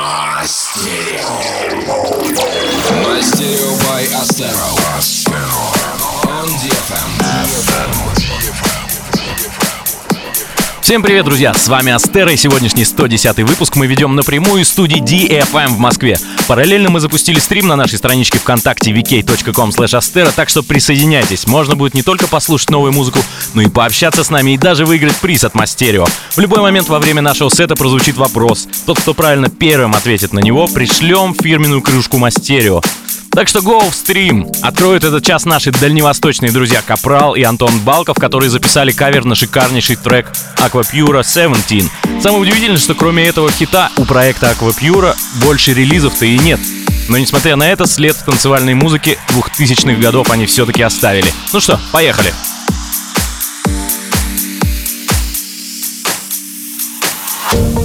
My stereo. My stereo by Astero. Astero. On the FM. Всем привет, друзья! С вами Астера и сегодняшний 110 выпуск мы ведем напрямую из студии DFM в Москве. Параллельно мы запустили стрим на нашей страничке ВКонтакте vk.com astera, так что присоединяйтесь. Можно будет не только послушать новую музыку, но и пообщаться с нами и даже выиграть приз от Мастерио. В любой момент во время нашего сета прозвучит вопрос. Тот, кто правильно первым ответит на него, пришлем фирменную кружку Мастерио. Так что go в стрим! Откроют этот час наши дальневосточные друзья Капрал и Антон Балков, которые записали кавер на шикарнейший трек Aquapura 17. Самое удивительное, что кроме этого хита у проекта Aquapura больше релизов-то и нет. Но несмотря на это, след в танцевальной музыке 2000-х годов они все-таки оставили. Ну что, поехали! Baby,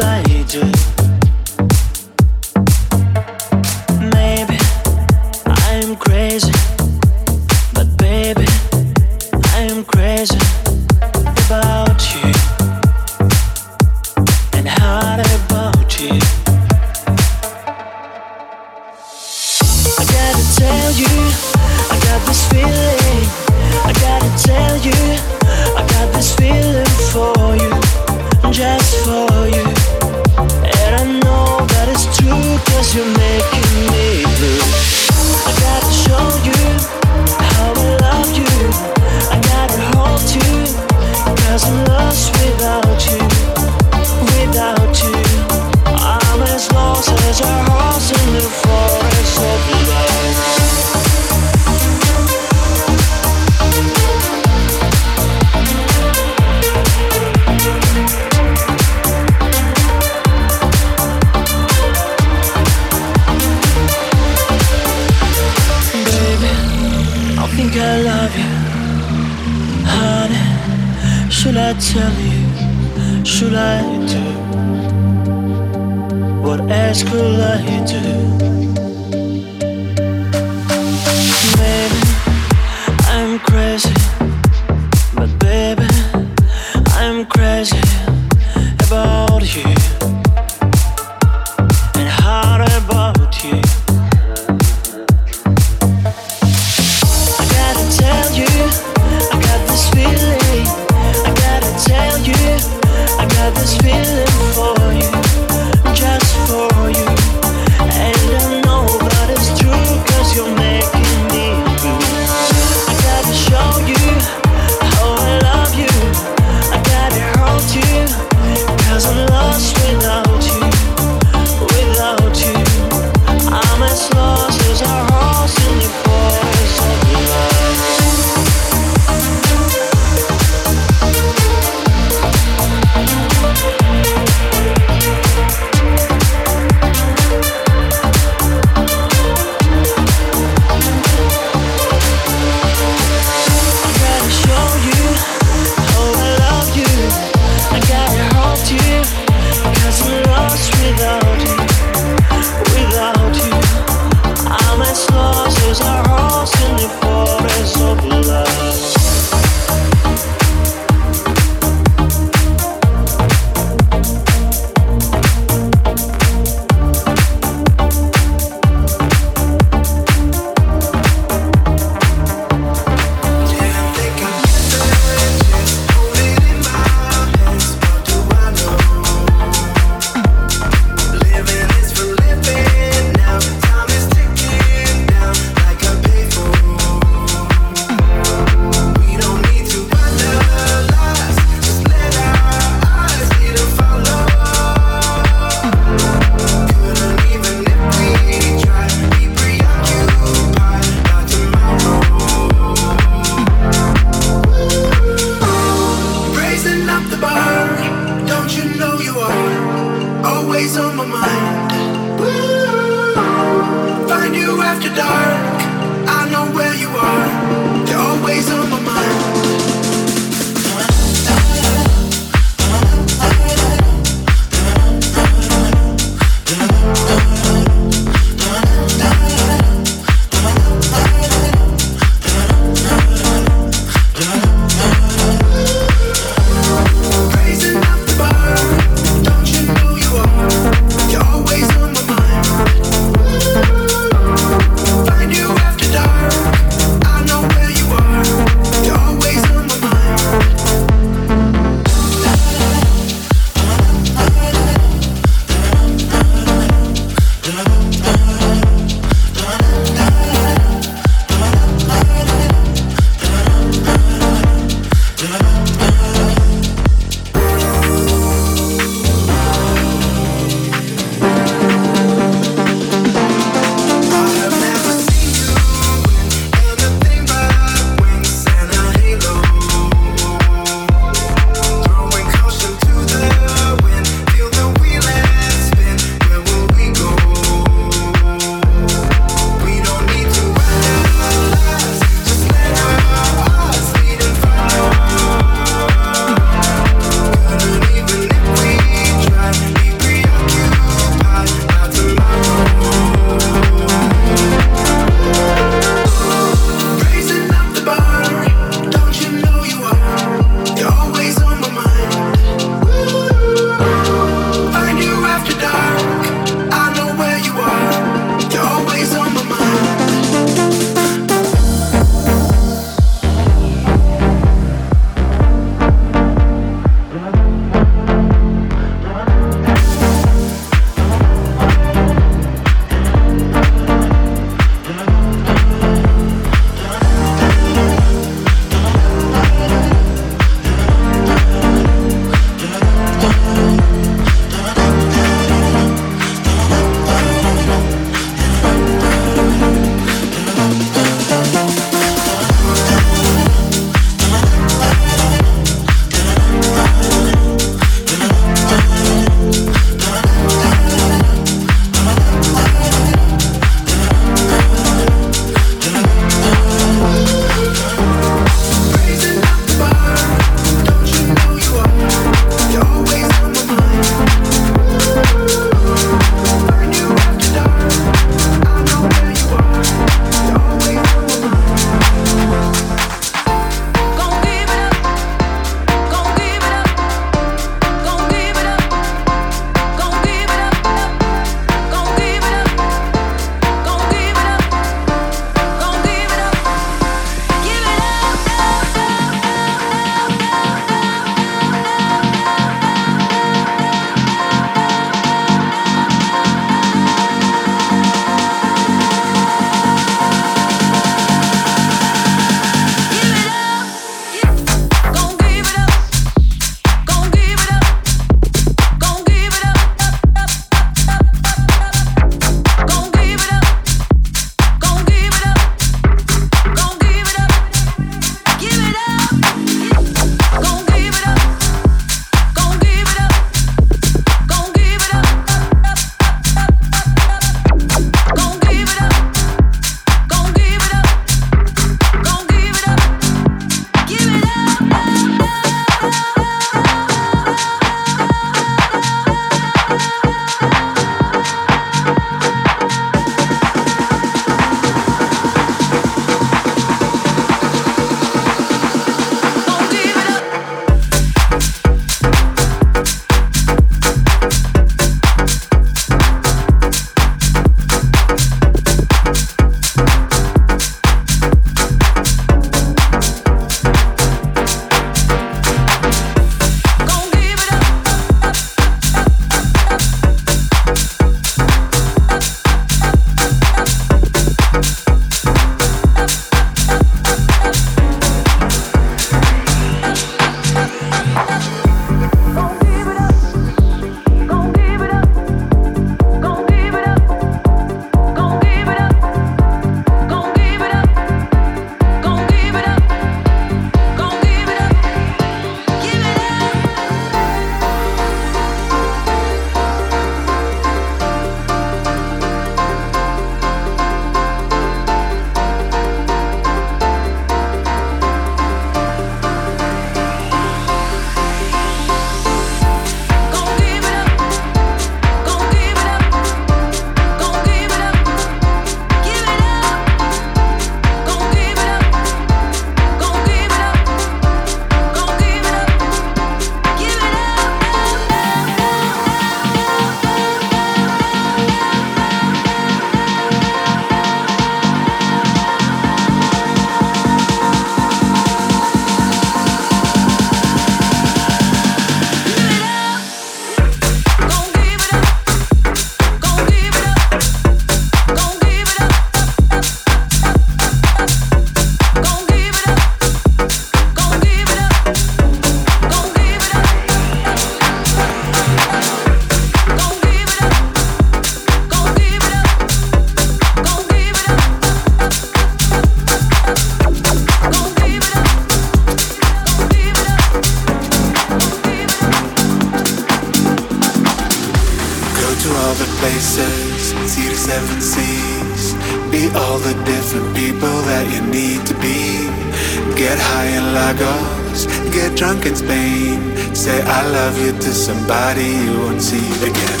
in get drunk in Spain. Say I love you to somebody you won't see again.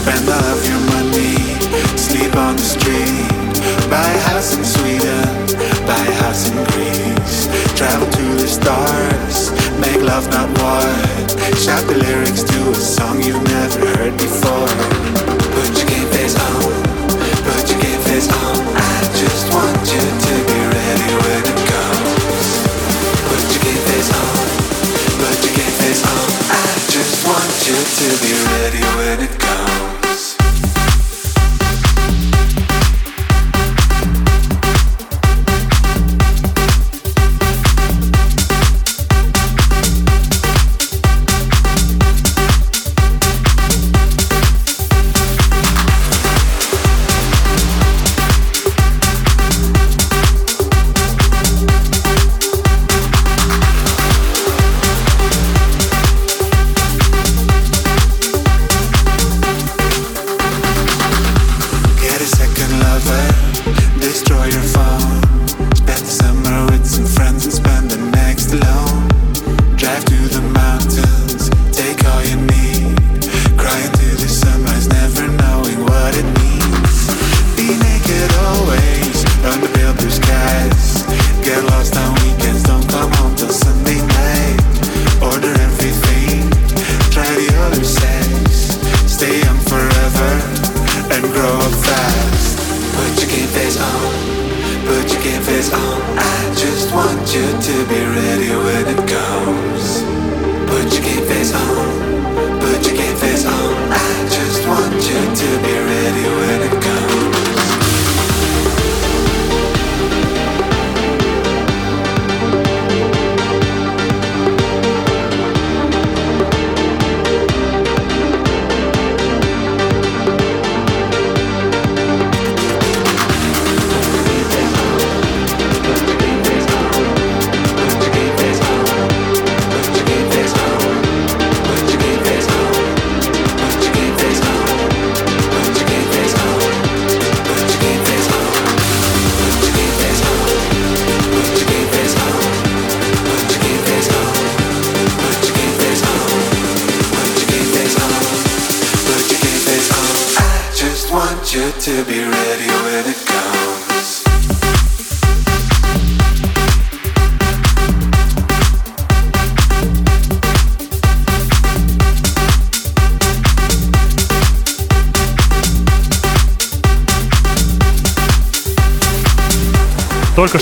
Spend all of your money, sleep on the street. Buy a house in Sweden, buy a house in Greece. Travel to the stars, make love not war. Shout the lyrics to a song you've never heard before. Put your game face on, put your game face on. I just want you to you to be ready when it comes.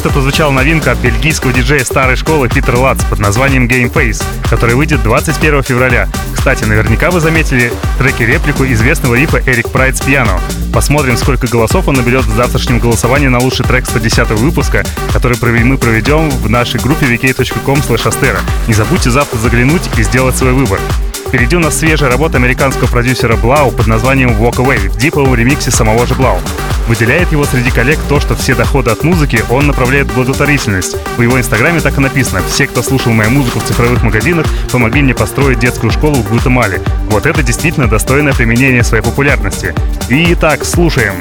Что прозвучала новинка от бельгийского диджея старой школы Питер Латс под названием Game Face, который выйдет 21 февраля. Кстати, наверняка вы заметили треки-реплику известного рифа Эрик Прайд с пиано. Посмотрим, сколько голосов он наберет в завтрашнем голосовании на лучший трек 110 выпуска, который мы проведем в нашей группе vk.com. Не забудьте завтра заглянуть и сделать свой выбор. Впереди у нас свежая работа американского продюсера Бlau под названием Walk Away в диповом ремиксе самого же Бlau. Выделяет его среди коллег то, что все доходы от музыки он направляет в благотворительность. В его инстаграме так и написано «Все, кто слушал мою музыку в цифровых магазинах, помогли мне построить детскую школу в Гватемале». Вот это действительно достойное применение своей популярности. Итак, слушаем.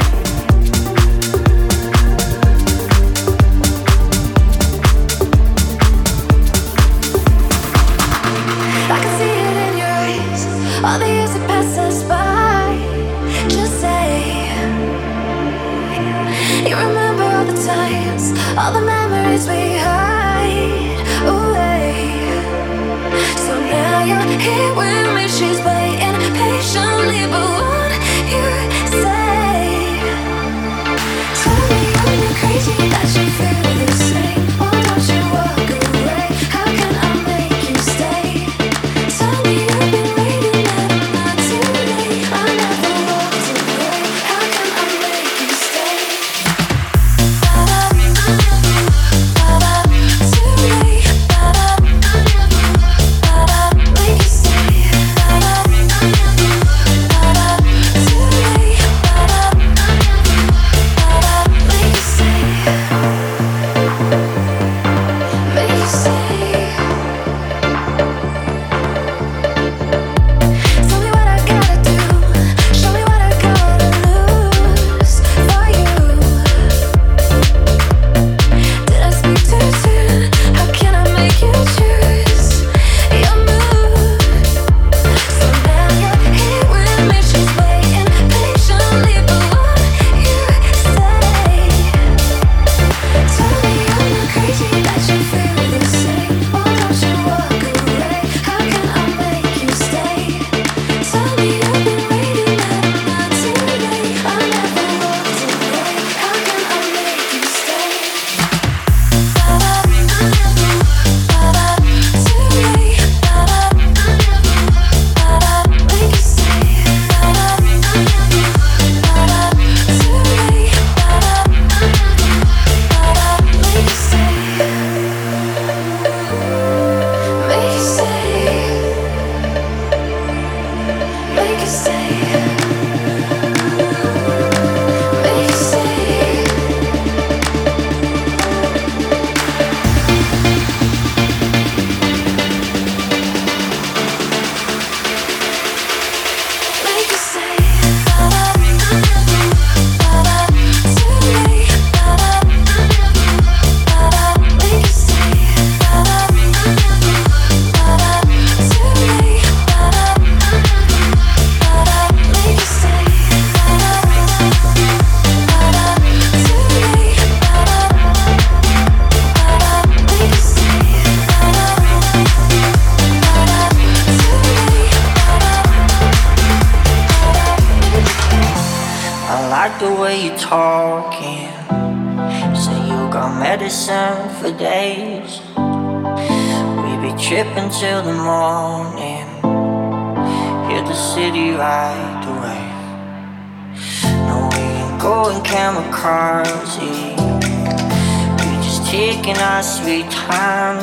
Taking our sweet time.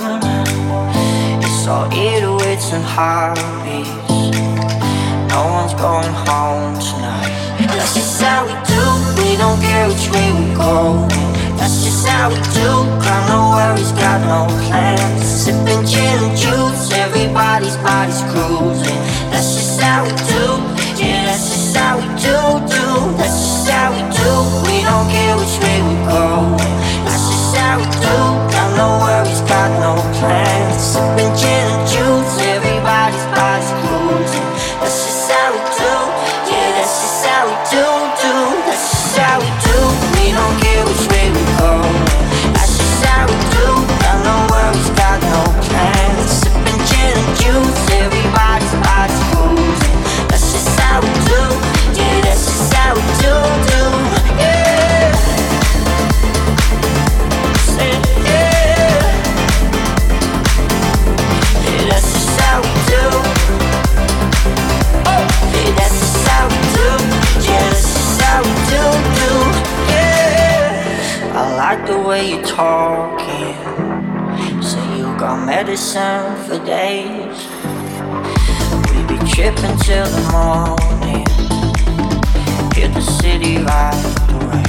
It's all 808s and heartbeats. No one's going home tonight. That's just how we do. We don't care which way we go. That's just how we do. Got no worries, got no plans. Sipping gin and juice, everybody's body's cruising. That's just how we do. Yeah, that's just how we do, do. That's just how we do. We don't care which way we go. Got no worries, got no plans. Sipping gin got medicine for days. We be tripping till the morning. Hit the city right away.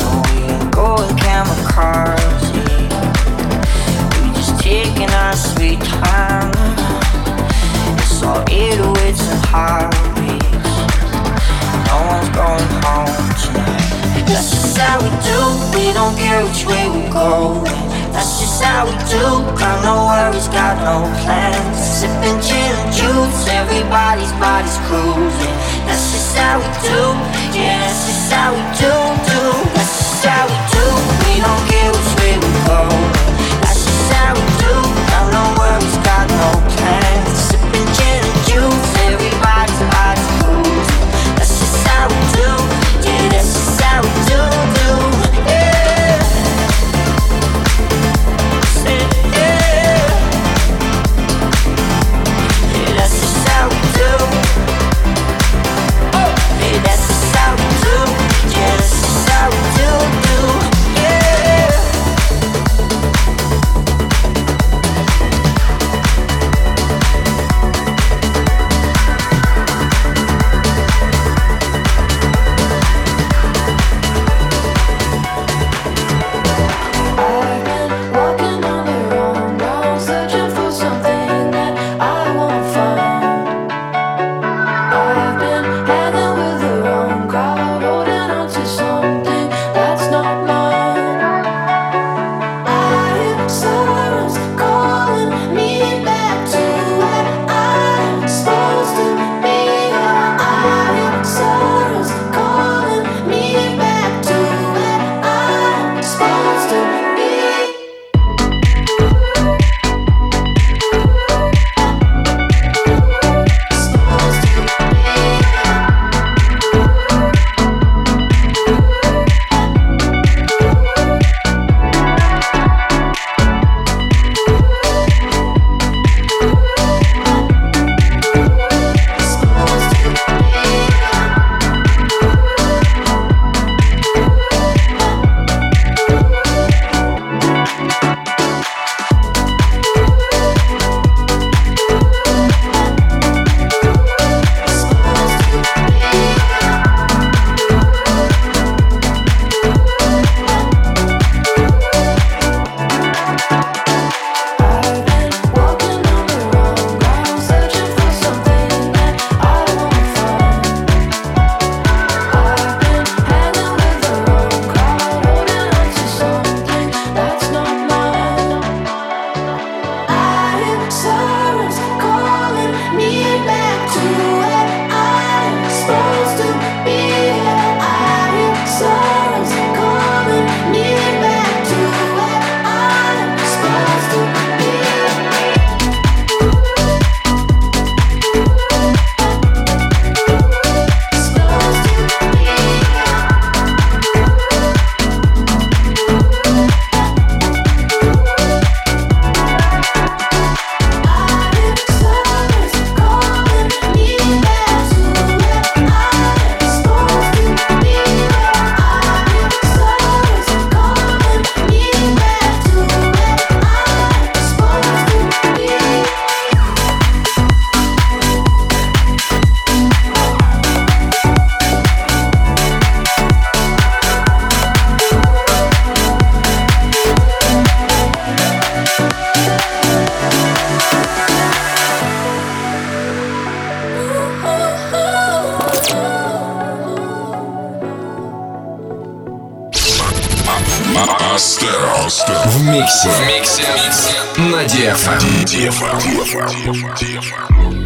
No, we ain't going kamikaze. We just taking our sweet time. It's all 808s and heartbeats. No one's going home tonight. That's just how we do. We don't care which way we go. That's just how we do. Got no worries, got no plans. Sipping gin and juice, everybody's body's cruising. That's just how we do. Yeah, that's just how we do, do. That's just how we do. We don't care which way we go.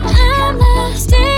I'm lost. DFL.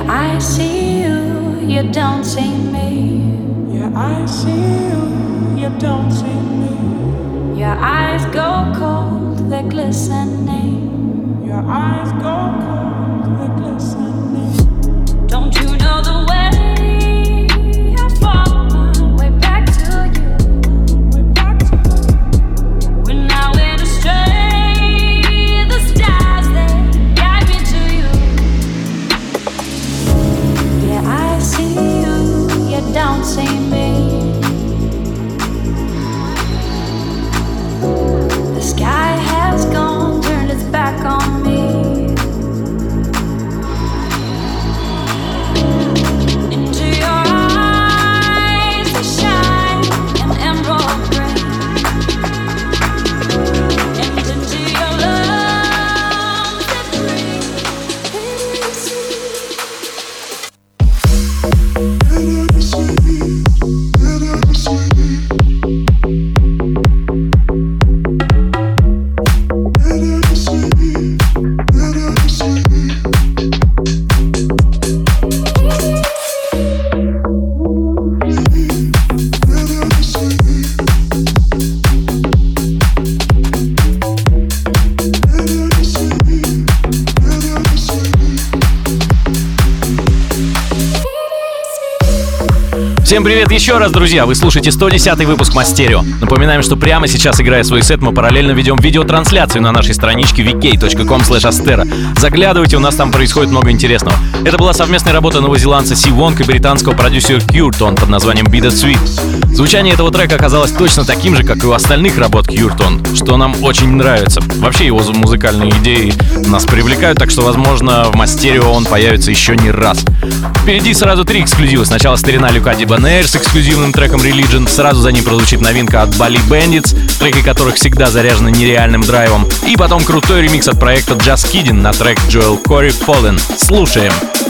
Yeah, I see you, you don't see me. Yeah, I see you, you don't see me. Your eyes go cold, they're glistening. Your eyes go cold, they're glistening. Don't you know the way? Всем привет еще раз, друзья! Вы слушаете 110 выпуск Мастерио. Напоминаем, что прямо сейчас, играя свой сет, мы параллельно ведем видеотрансляцию на нашей страничке vk.com Заглядывайте, у нас там происходит много интересного. Это была совместная работа новозеландца Си Вонг и британского продюсера Кьюртон под названием Be The Sweet. Звучание этого трека оказалось точно таким же, как и у остальных работ Кьюртон, что нам очень нравится. Вообще его музыкальные идеи нас привлекают, так что, возможно, в Мастерио он появится еще не раз. Впереди сразу три эксклюзива. Сначала старина Люка Дибанейр с эксклюзивным треком Religion, сразу за ним прозвучит новинка от Bali Bandits, треки которых всегда заряжены нереальным драйвом, и потом крутой ремикс от проекта Just Kidding на трек Joel Corey Fallen. Слушаем. в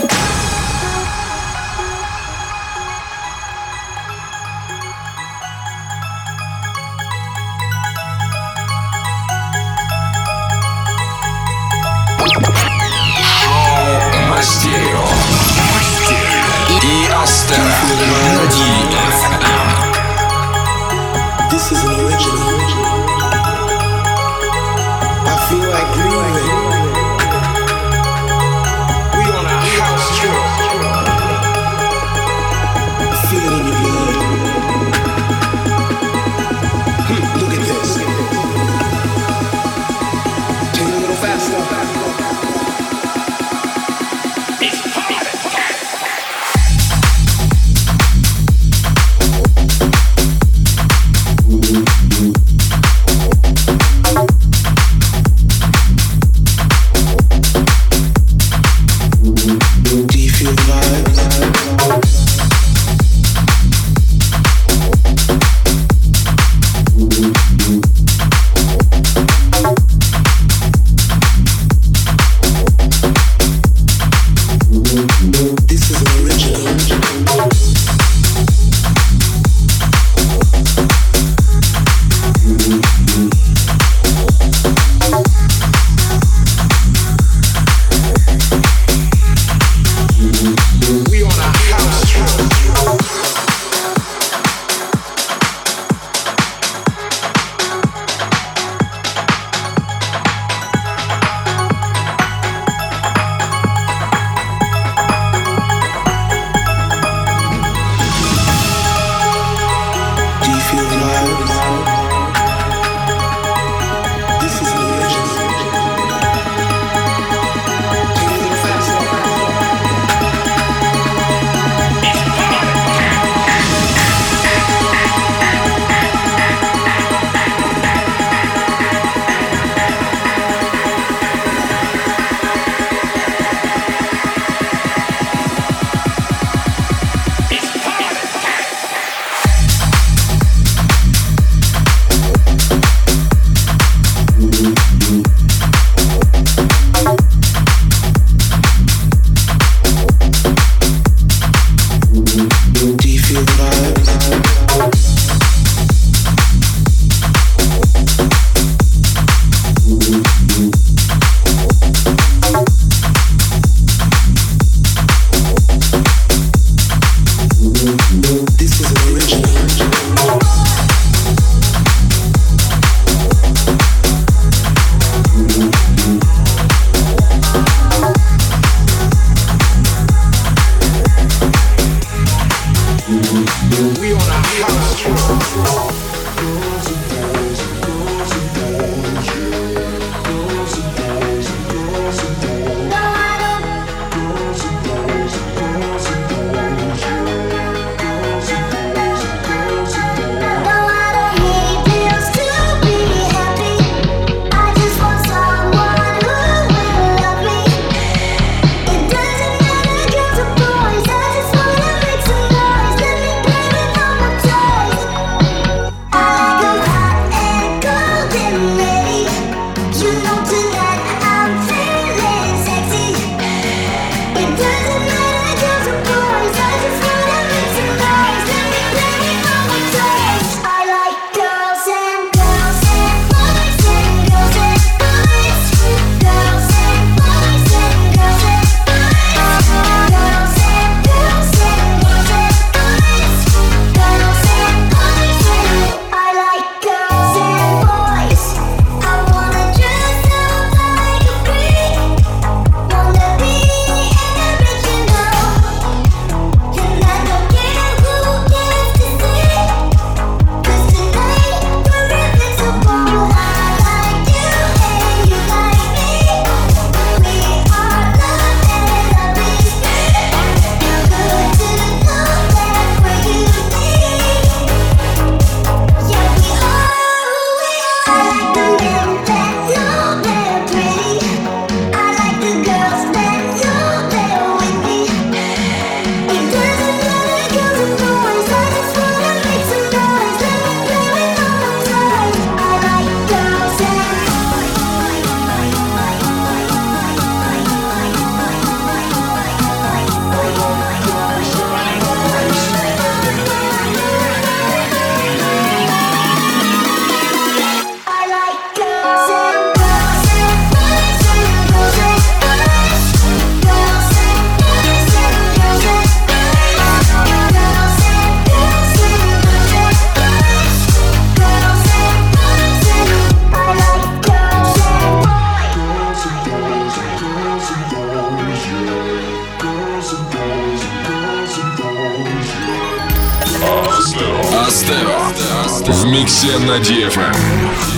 миксе на DFM.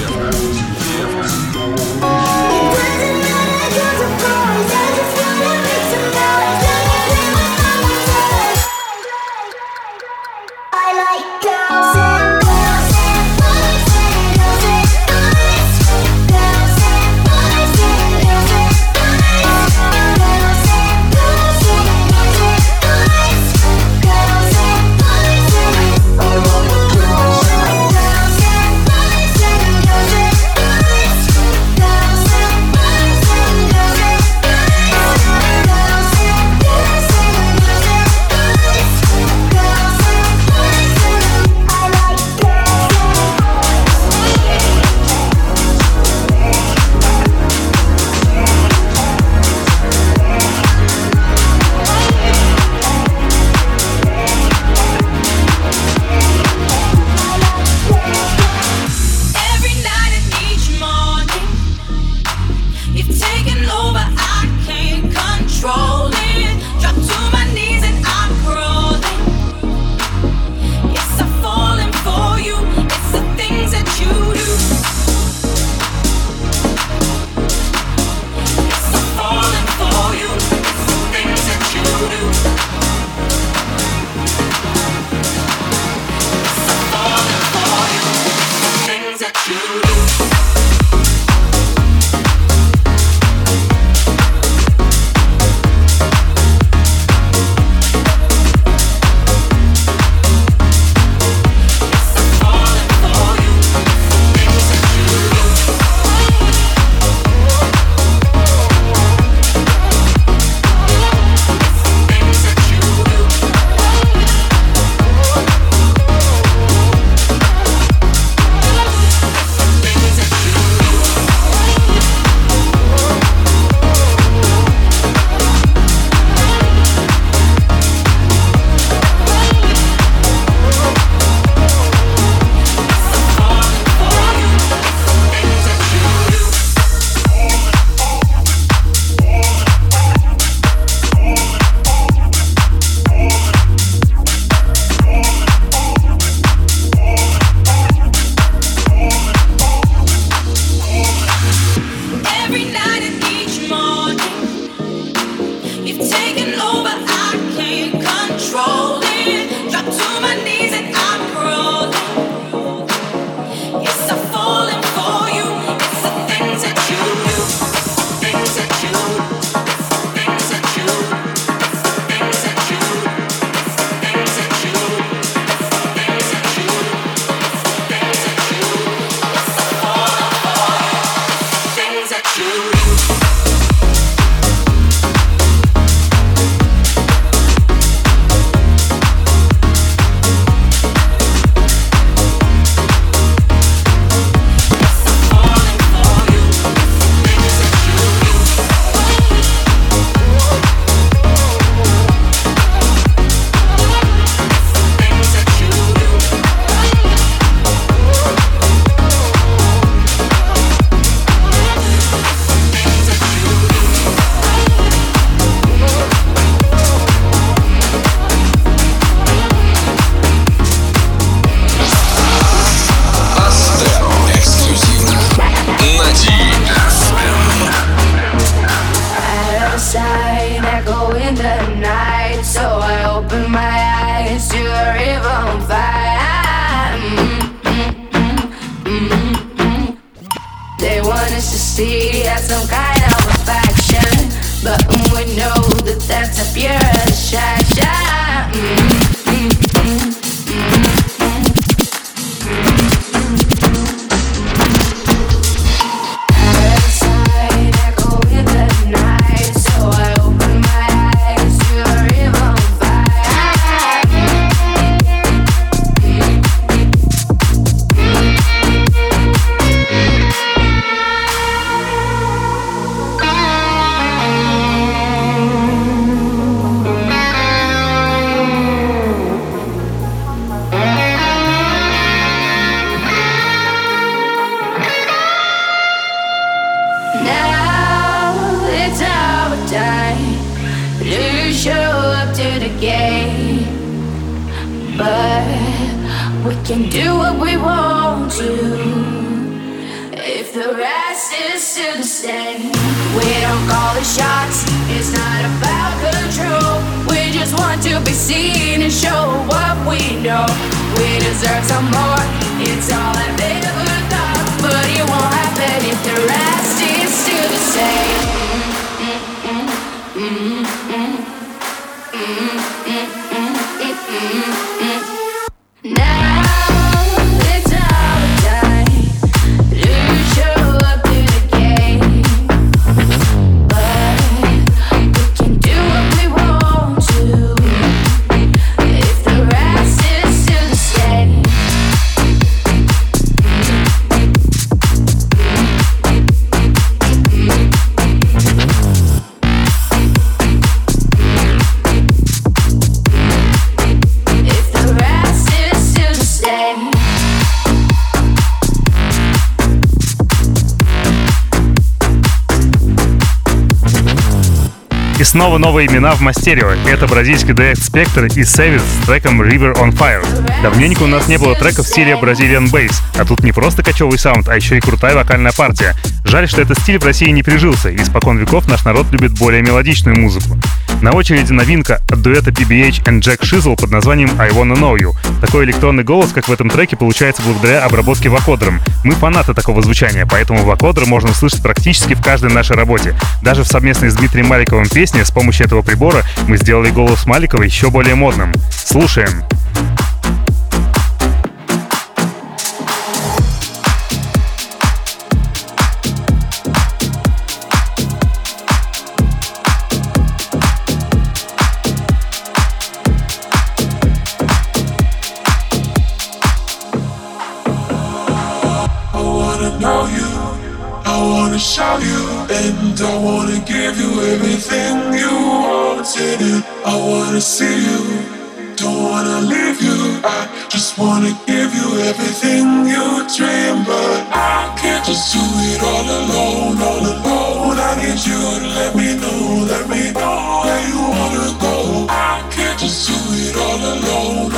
To be seen and show what we know. We deserve some more. It's all I've снова новые имена в Мастерио. Это бразильский дуэт Spectre и Savage с треком River on Fire. Давненько у нас не было трека в стиле Brazilian Bass, а тут не просто кочевый саунд, а еще и крутая вокальная партия. Жаль, что этот стиль в России не прижился, и испокон веков наш народ любит более мелодичную музыку. На очереди новинка от дуэта PBH and Jack Shizzle под названием I Wanna Know You. Такой электронный голос, как в этом треке, получается благодаря обработке вокодером. Мы фанаты такого звучания, поэтому вокодер можно услышать практически в каждой нашей работе. Даже в совместной с Дмитрием Маликовым песне с помощью этого прибора мы сделали голос Маликова еще более модным. Слушаем. Wanna know you, I wanna show you, and I wanna give you everything you wanted. I wanna see you, don't wanna leave you. I just wanna give you everything you dream, but I can't just do it all alone, all alone. I need you to let me know, let me know where you wanna go. I can't just do it all alone.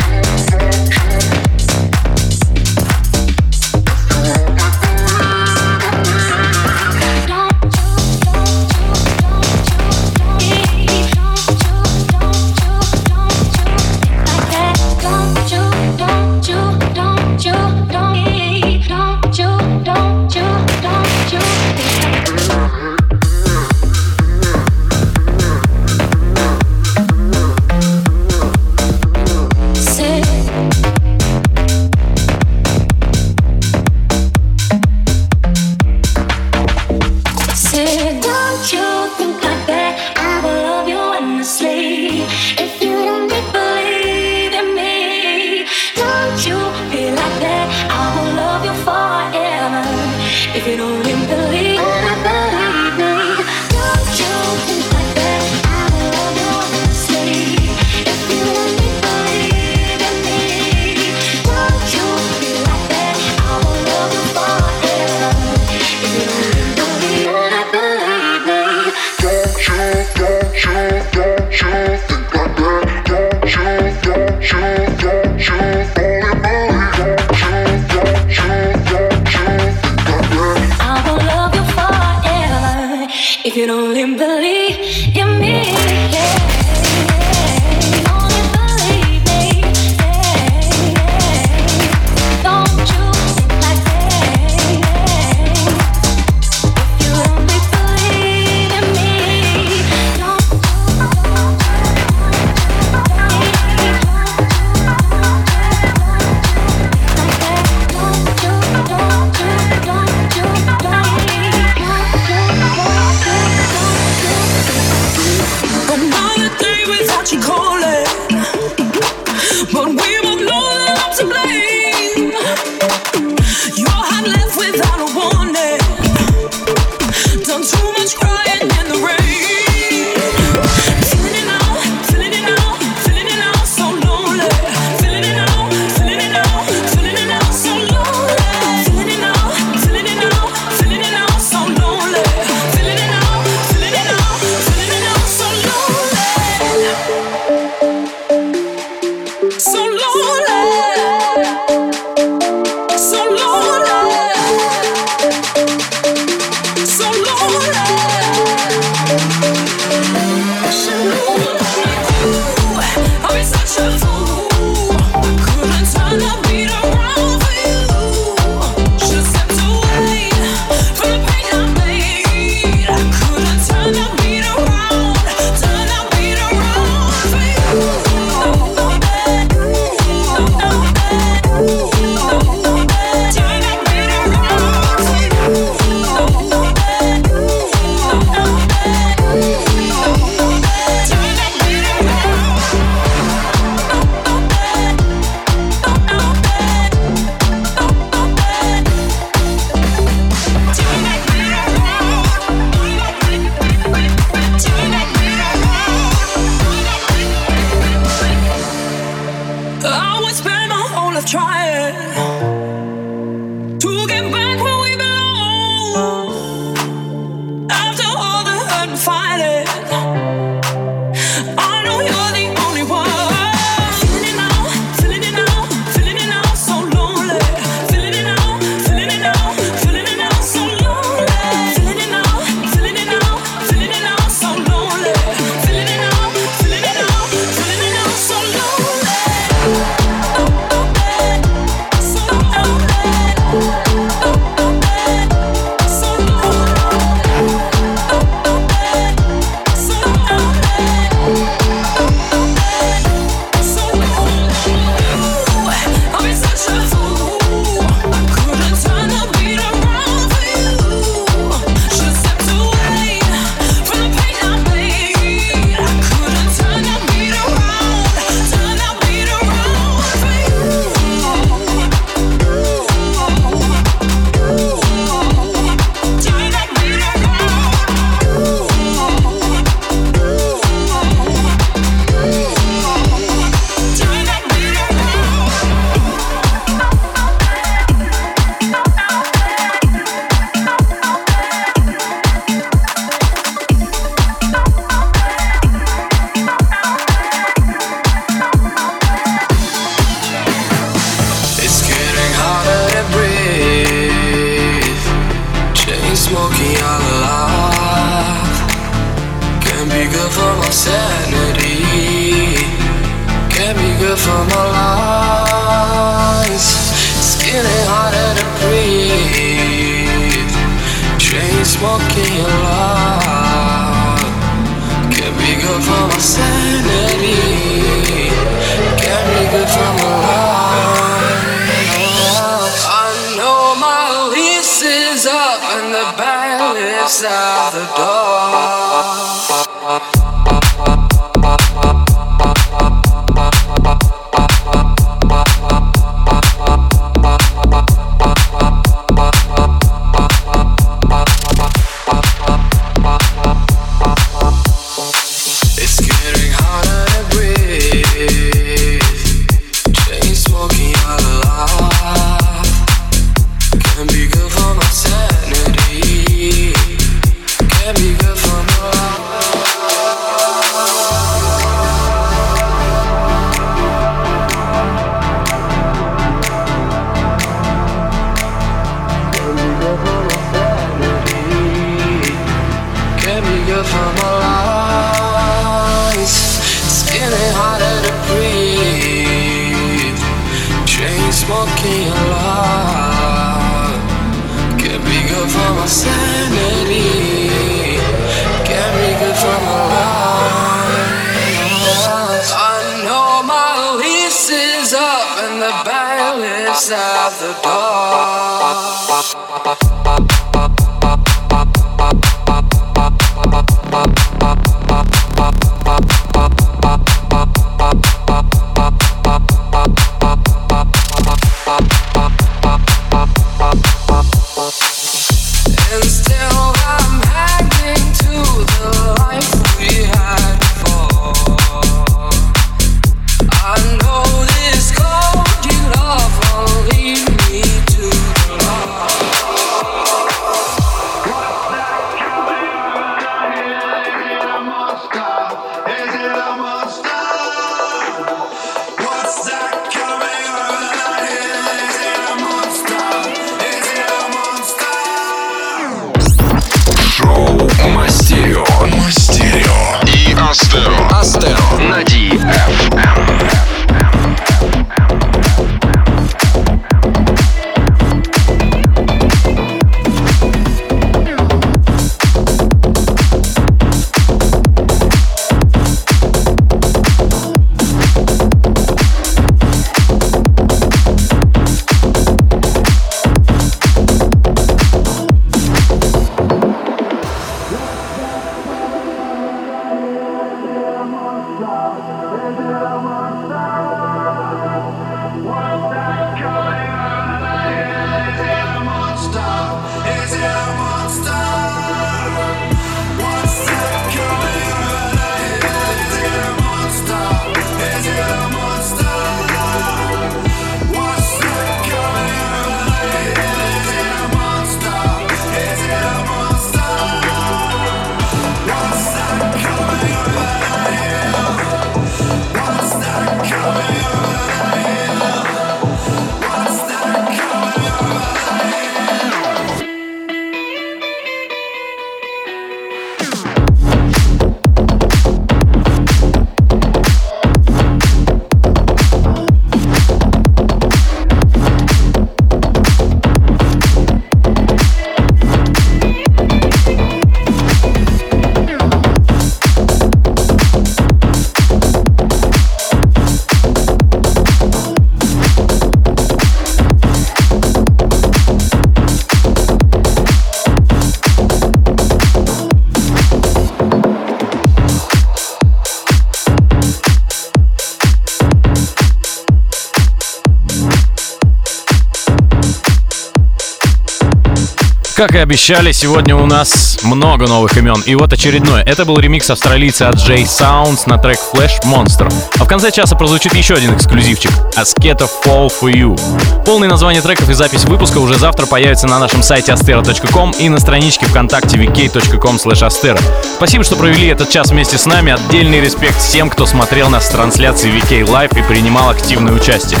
Как и обещали, сегодня у нас много новых имен. И вот очередное. Это был ремикс австралийца от J Sounds на трек Flash Monster. А в конце часа прозвучит еще один эксклюзивчик. Asketa Fall For You. Полное название треков и запись выпуска уже завтра появится на нашем сайте astera.com и на страничке ВКонтакте vk.com astera. Спасибо, что провели этот час вместе с нами. Отдельный респект всем, кто смотрел нас с трансляции VK Live и принимал активное участие.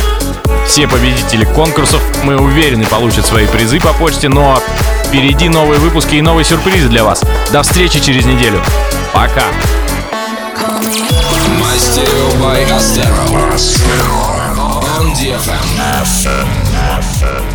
Все победители конкурсов, мы уверены, получат свои призы по почте, но впереди новые выпуски и новые сюрпризы для вас. До встречи через неделю. Пока. On DFM.